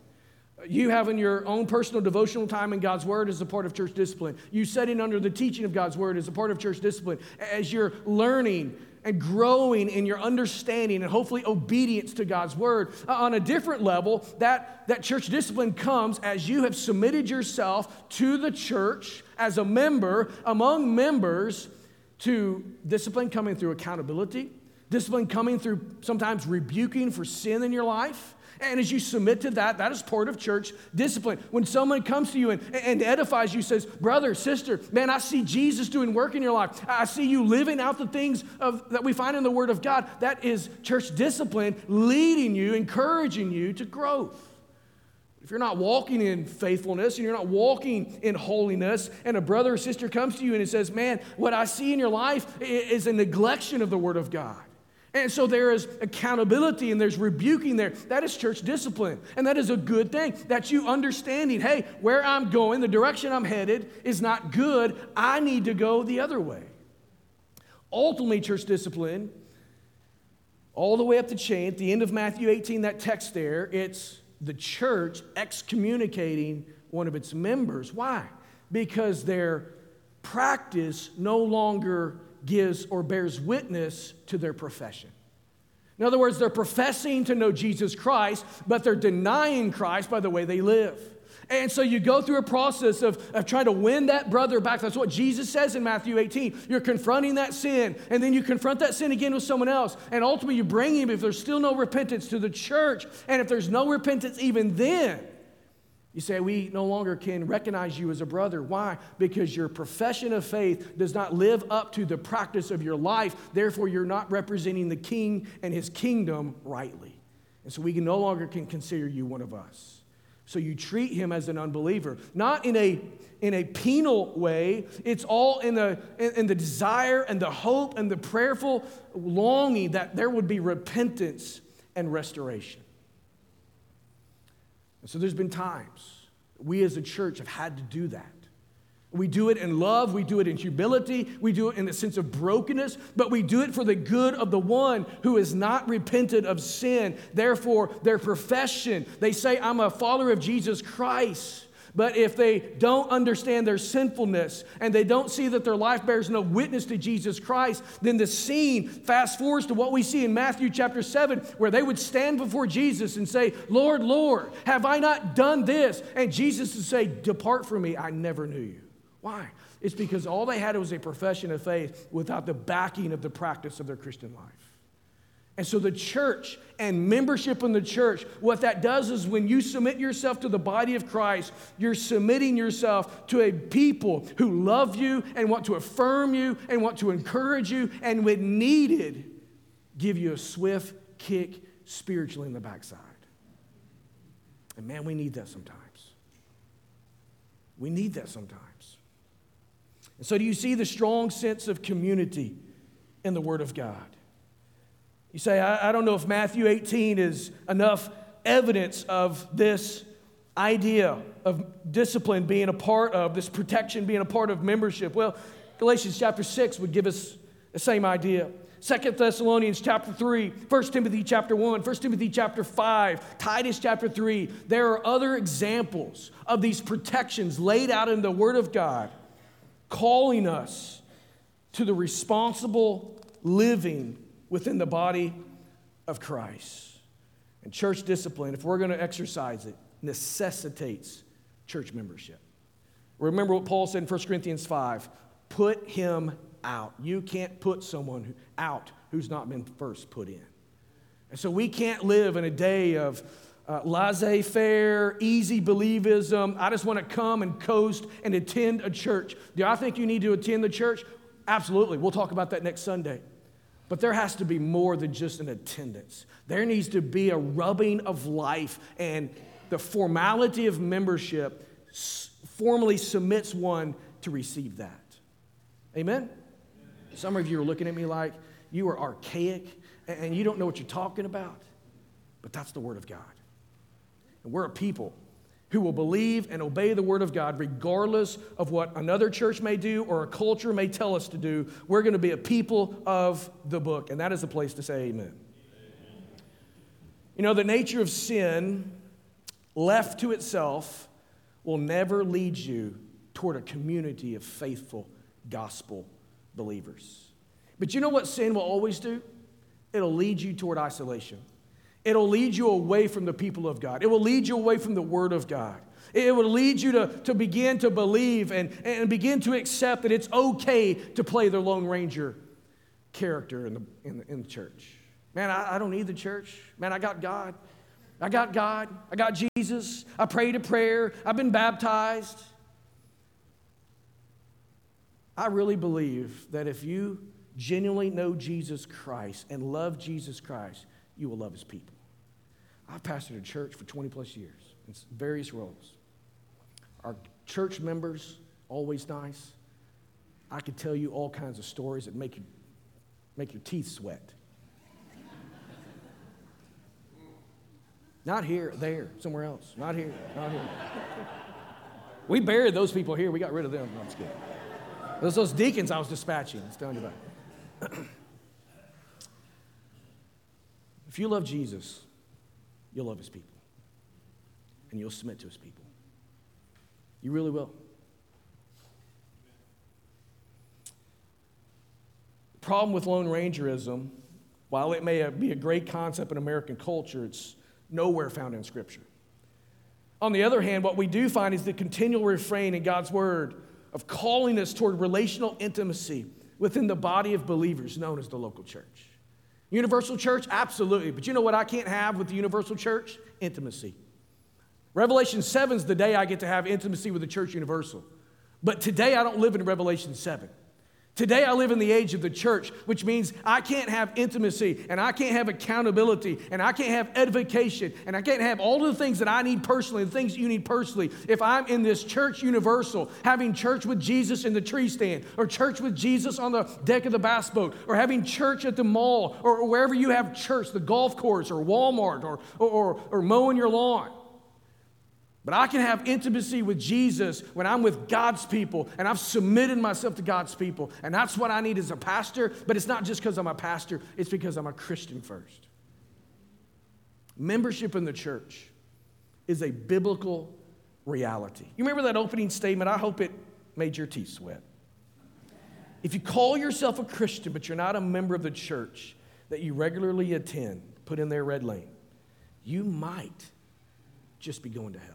You having your own personal devotional time in God's Word is a part of church discipline. You setting under the teaching of God's Word is a part of church discipline. As you're learning and growing in your understanding and hopefully obedience to God's Word uh, on a different level, that, that church discipline comes as you have submitted yourself to the church as a member among members to discipline coming through accountability, discipline coming through sometimes rebuking for sin in your life and as you submit to that, that is part of church discipline. When someone comes to you and, and edifies you, says, Brother, sister, man, I see Jesus doing work in your life. I see you living out the things of, that we find in the Word of God. That is church discipline leading you, encouraging you to growth. If you're not walking in faithfulness and you're not walking in holiness, and a brother or sister comes to you and says, Man, what I see in your life is a neglection of the Word of God. And so there is accountability and there's rebuking there. That is church discipline. And that is a good thing. That you understanding, hey, where I'm going, the direction I'm headed is not good. I need to go the other way. Ultimately, church discipline, all the way up the chain, at the end of Matthew 18, that text there, it's the church excommunicating one of its members. Why? Because their practice no longer gives or bears witness to their profession. In other words, they're professing to know Jesus Christ, but they're denying Christ by the way they live. And so you go through a process of, of trying to win that brother back. That's what Jesus says in Matthew 18. You're confronting that sin, and then you confront that sin again with someone else. And ultimately, you bring him, if there's still no repentance, to the church. And if there's no repentance even then, you say, We no longer can recognize you as a brother. Why? Because your profession of faith does not live up to the practice of your life. Therefore, you're not representing the king and his kingdom rightly. And so we can no longer can consider you one of us. So you treat him as an unbeliever, not in a, in a penal way. It's all in the, in, in the desire and the hope and the prayerful longing that there would be repentance and restoration. And so there's been times we as a church have had to do that. We do it in love, we do it in humility, we do it in a sense of brokenness, but we do it for the good of the one who has not repented of sin. Therefore, their profession, they say, I'm a follower of Jesus Christ. But if they don't understand their sinfulness and they don't see that their life bears no witness to Jesus Christ, then the scene fast forwards to what we see in Matthew chapter 7, where they would stand before Jesus and say, Lord, Lord, have I not done this? And Jesus would say, Depart from me, I never knew you. Why? It's because all they had was a profession of faith without the backing of the practice of their Christian life. And so, the church and membership in the church, what that does is when you submit yourself to the body of Christ, you're submitting yourself to a people who love you and want to affirm you and want to encourage you and, when needed, give you a swift kick spiritually in the backside. And man, we need that sometimes. We need that sometimes. And so, do you see the strong sense of community in the Word of God? You say, I, I don't know if Matthew 18 is enough evidence of this idea of discipline being a part of, this protection being a part of membership. Well, Galatians chapter 6 would give us the same idea. Second Thessalonians chapter 3, 1 Timothy chapter 1, 1 Timothy chapter 5, Titus chapter 3. There are other examples of these protections laid out in the Word of God, calling us to the responsible living within the body of Christ. And church discipline, if we're going to exercise it, necessitates church membership. Remember what Paul said in 1 Corinthians 5 put him out. You can't put someone out who's not been first put in. And so we can't live in a day of uh, laissez faire, easy believism. I just want to come and coast and attend a church. Do I think you need to attend the church? Absolutely. We'll talk about that next Sunday. But there has to be more than just an attendance. There needs to be a rubbing of life, and the formality of membership formally submits one to receive that. Amen? Some of you are looking at me like you are archaic and you don't know what you're talking about. But that's the Word of God. And we're a people who will believe and obey the Word of God regardless of what another church may do or a culture may tell us to do. We're going to be a people of the book. And that is the place to say amen. amen. You know, the nature of sin left to itself will never lead you toward a community of faithful gospel believers. But you know what sin will always do? It'll lead you toward isolation. It'll lead you away from the people of God. It will lead you away from the Word of God. It will lead you to, to begin to believe and, and begin to accept that it's okay to play the Lone Ranger character in the, in the, in the church. Man, I, I don't need the church. Man, I got God. I got God. I got Jesus. I prayed a prayer. I've been baptized. I really believe that if you genuinely know Jesus Christ and love Jesus Christ, you will love his people. I've pastored a church for 20 plus years in various roles. Our church members, always nice. I could tell you all kinds of stories that make you make your teeth sweat. not here, there, somewhere else. Not here, not here. we buried those people here. We got rid of them. No, I'm just kidding. Those those deacons I was dispatching. I was telling you about. [CLEARS THROAT] if you love Jesus, you'll love his people. And you'll submit to his people. You really will. The problem with Lone Rangerism, while it may be a great concept in American culture, it's nowhere found in Scripture. On the other hand, what we do find is the continual refrain in God's Word of calling us toward relational intimacy within the body of believers known as the local church. Universal church? Absolutely. But you know what I can't have with the universal church? Intimacy. Revelation 7 is the day I get to have intimacy with the church universal. But today I don't live in Revelation 7. Today, I live in the age of the church, which means I can't have intimacy and I can't have accountability and I can't have edification and I can't have all the things that I need personally, the things you need personally. If I'm in this church universal, having church with Jesus in the tree stand, or church with Jesus on the deck of the bass boat, or having church at the mall, or wherever you have church, the golf course, or Walmart, or, or, or, or mowing your lawn. But I can have intimacy with Jesus when I'm with God's people and I've submitted myself to God's people. And that's what I need as a pastor. But it's not just because I'm a pastor, it's because I'm a Christian first. Membership in the church is a biblical reality. You remember that opening statement? I hope it made your teeth sweat. If you call yourself a Christian, but you're not a member of the church that you regularly attend, put in their red lane, you might just be going to hell.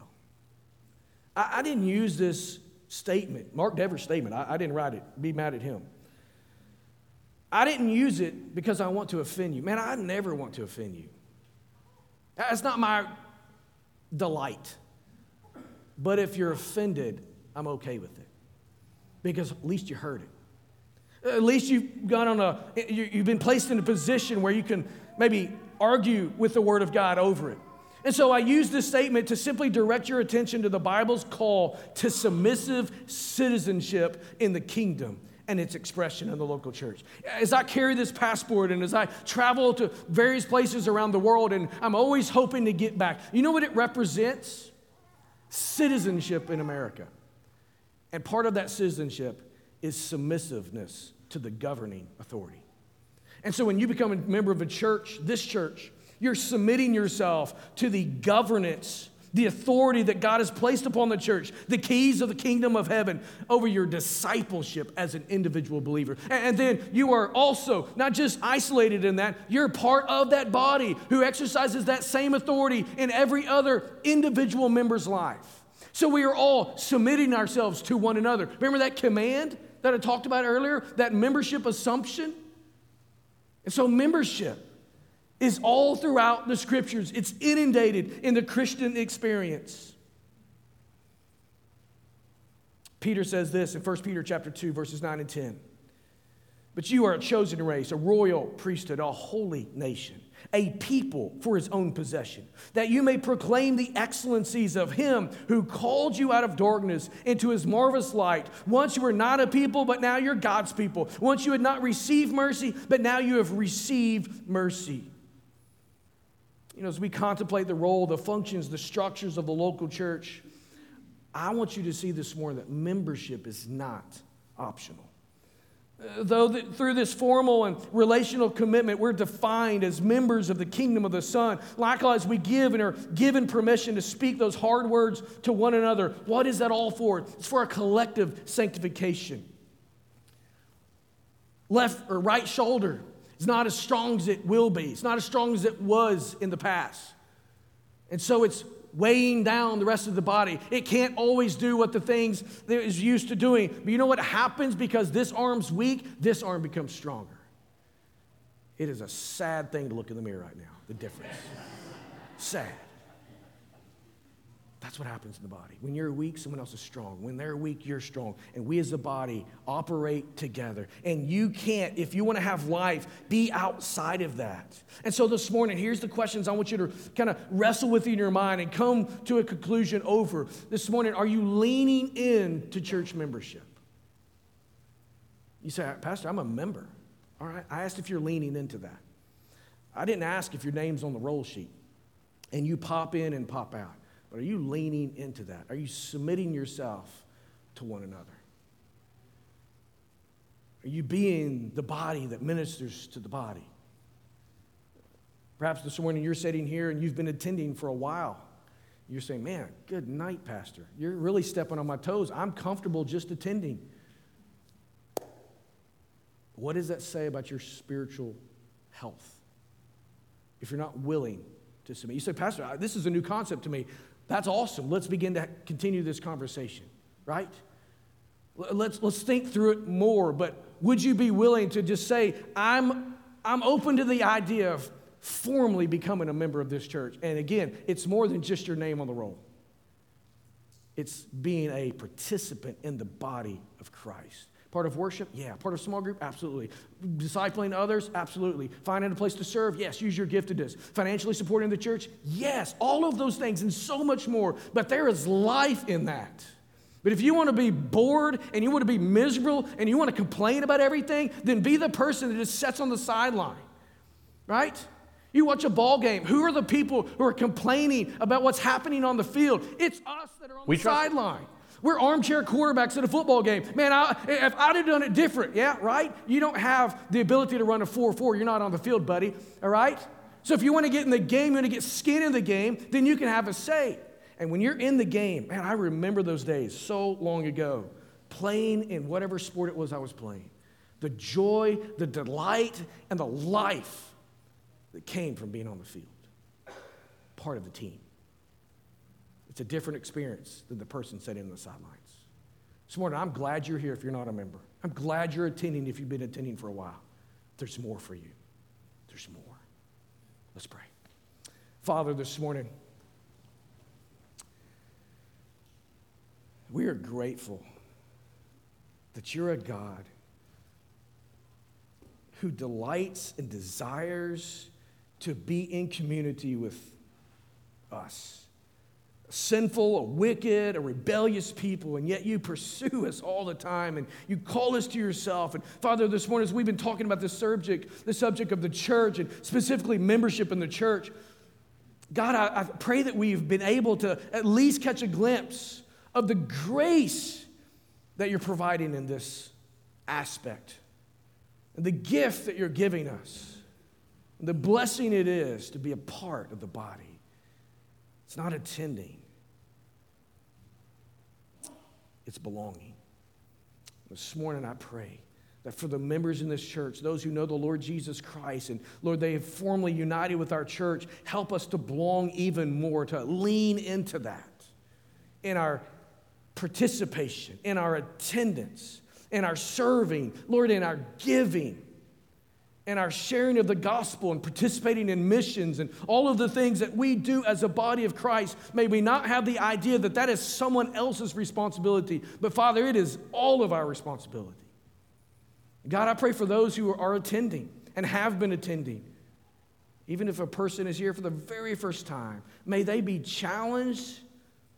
I, I didn't use this statement, Mark Dever's statement. I, I didn't write it. Be mad at him. I didn't use it because I want to offend you. Man, I never want to offend you. That's not my delight. But if you're offended, I'm okay with it because at least you heard it. At least you've gone on a, you've been placed in a position where you can maybe argue with the Word of God over it. And so I use this statement to simply direct your attention to the Bible's call to submissive citizenship in the kingdom and its expression in the local church. As I carry this passport and as I travel to various places around the world, and I'm always hoping to get back, you know what it represents? Citizenship in America. And part of that citizenship is submissiveness to the governing authority. And so when you become a member of a church, this church, you're submitting yourself to the governance, the authority that God has placed upon the church, the keys of the kingdom of heaven over your discipleship as an individual believer. And then you are also not just isolated in that, you're part of that body who exercises that same authority in every other individual member's life. So we are all submitting ourselves to one another. Remember that command that I talked about earlier, that membership assumption? And so membership is all throughout the scriptures. It's inundated in the Christian experience. Peter says this in 1 Peter chapter 2 verses 9 and 10. But you are a chosen race, a royal priesthood, a holy nation, a people for his own possession, that you may proclaim the excellencies of him who called you out of darkness into his marvelous light. Once you were not a people, but now you're God's people. Once you had not received mercy, but now you have received mercy. You know, as we contemplate the role, the functions, the structures of the local church, I want you to see this morning that membership is not optional. Uh, though the, through this formal and relational commitment, we're defined as members of the kingdom of the Son. Likewise, we give and are given permission to speak those hard words to one another. What is that all for? It's for a collective sanctification. Left or right shoulder it's not as strong as it will be. It's not as strong as it was in the past. And so it's weighing down the rest of the body. It can't always do what the things that it is used to doing. But you know what happens because this arm's weak? This arm becomes stronger. It is a sad thing to look in the mirror right now, the difference. Sad. That's what happens in the body. When you're weak, someone else is strong. When they're weak, you're strong. And we as a body operate together. And you can't, if you want to have life, be outside of that. And so this morning, here's the questions I want you to kind of wrestle with in your mind and come to a conclusion over. This morning, are you leaning in to church membership? You say, Pastor, I'm a member. All right, I asked if you're leaning into that. I didn't ask if your name's on the roll sheet and you pop in and pop out. But are you leaning into that? Are you submitting yourself to one another? Are you being the body that ministers to the body? Perhaps this morning you're sitting here and you've been attending for a while. You're saying, Man, good night, Pastor. You're really stepping on my toes. I'm comfortable just attending. What does that say about your spiritual health? If you're not willing to submit, you say, Pastor, this is a new concept to me. That's awesome. Let's begin to continue this conversation, right? Let's, let's think through it more, but would you be willing to just say, I'm, I'm open to the idea of formally becoming a member of this church? And again, it's more than just your name on the roll, it's being a participant in the body of Christ. Part of worship? Yeah. Part of small group? Absolutely. Discipling others? Absolutely. Finding a place to serve? Yes. Use your giftedness. Financially supporting the church? Yes. All of those things and so much more. But there is life in that. But if you want to be bored and you want to be miserable and you want to complain about everything, then be the person that just sits on the sideline, right? You watch a ball game. Who are the people who are complaining about what's happening on the field? It's us that are on we the sideline. We're armchair quarterbacks at a football game. Man, I, if I'd have done it different, yeah, right? You don't have the ability to run a 4 4. You're not on the field, buddy, all right? So if you want to get in the game, you want to get skin in the game, then you can have a say. And when you're in the game, man, I remember those days so long ago, playing in whatever sport it was I was playing. The joy, the delight, and the life that came from being on the field, part of the team. It's a different experience than the person sitting on the sidelines. This morning, I'm glad you're here if you're not a member. I'm glad you're attending if you've been attending for a while. There's more for you. There's more. Let's pray. Father, this morning, we are grateful that you're a God who delights and desires to be in community with us sinful, a wicked, a rebellious people, and yet you pursue us all the time and you call us to yourself. And Father, this morning, as we've been talking about this subject, the subject of the church and specifically membership in the church, God, I, I pray that we've been able to at least catch a glimpse of the grace that you're providing in this aspect. and the gift that you're giving us, the blessing it is to be a part of the body. It's not attending, it's belonging. This morning I pray that for the members in this church, those who know the Lord Jesus Christ, and Lord, they have formally united with our church, help us to belong even more, to lean into that in our participation, in our attendance, in our serving, Lord, in our giving, in our sharing of the gospel and participating in missions and all of the things that we do as a body of Christ. May we not have the idea that that is someone else's responsibility, but Father, it is all of our responsibility. God, I pray for those who are attending and have been attending. Even if a person is here for the very first time, may they be challenged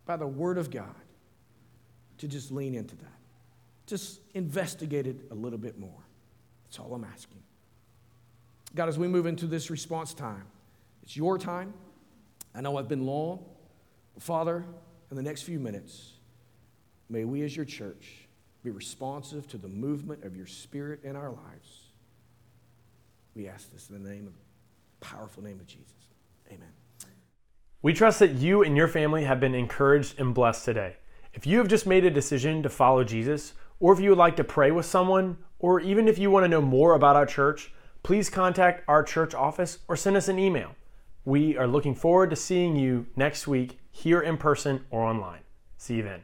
by the Word of God to just lean into that. Just investigate it a little bit more. That's all I'm asking. God, as we move into this response time, it's your time. I know I've been long. Father, in the next few minutes, may we as your church be responsive to the movement of your spirit in our lives. We ask this in the name of powerful name of Jesus. Amen. We trust that you and your family have been encouraged and blessed today. If you have just made a decision to follow Jesus, or if you would like to pray with someone, or even if you want to know more about our church, please contact our church office or send us an email. We are looking forward to seeing you next week here in person or online. See you then.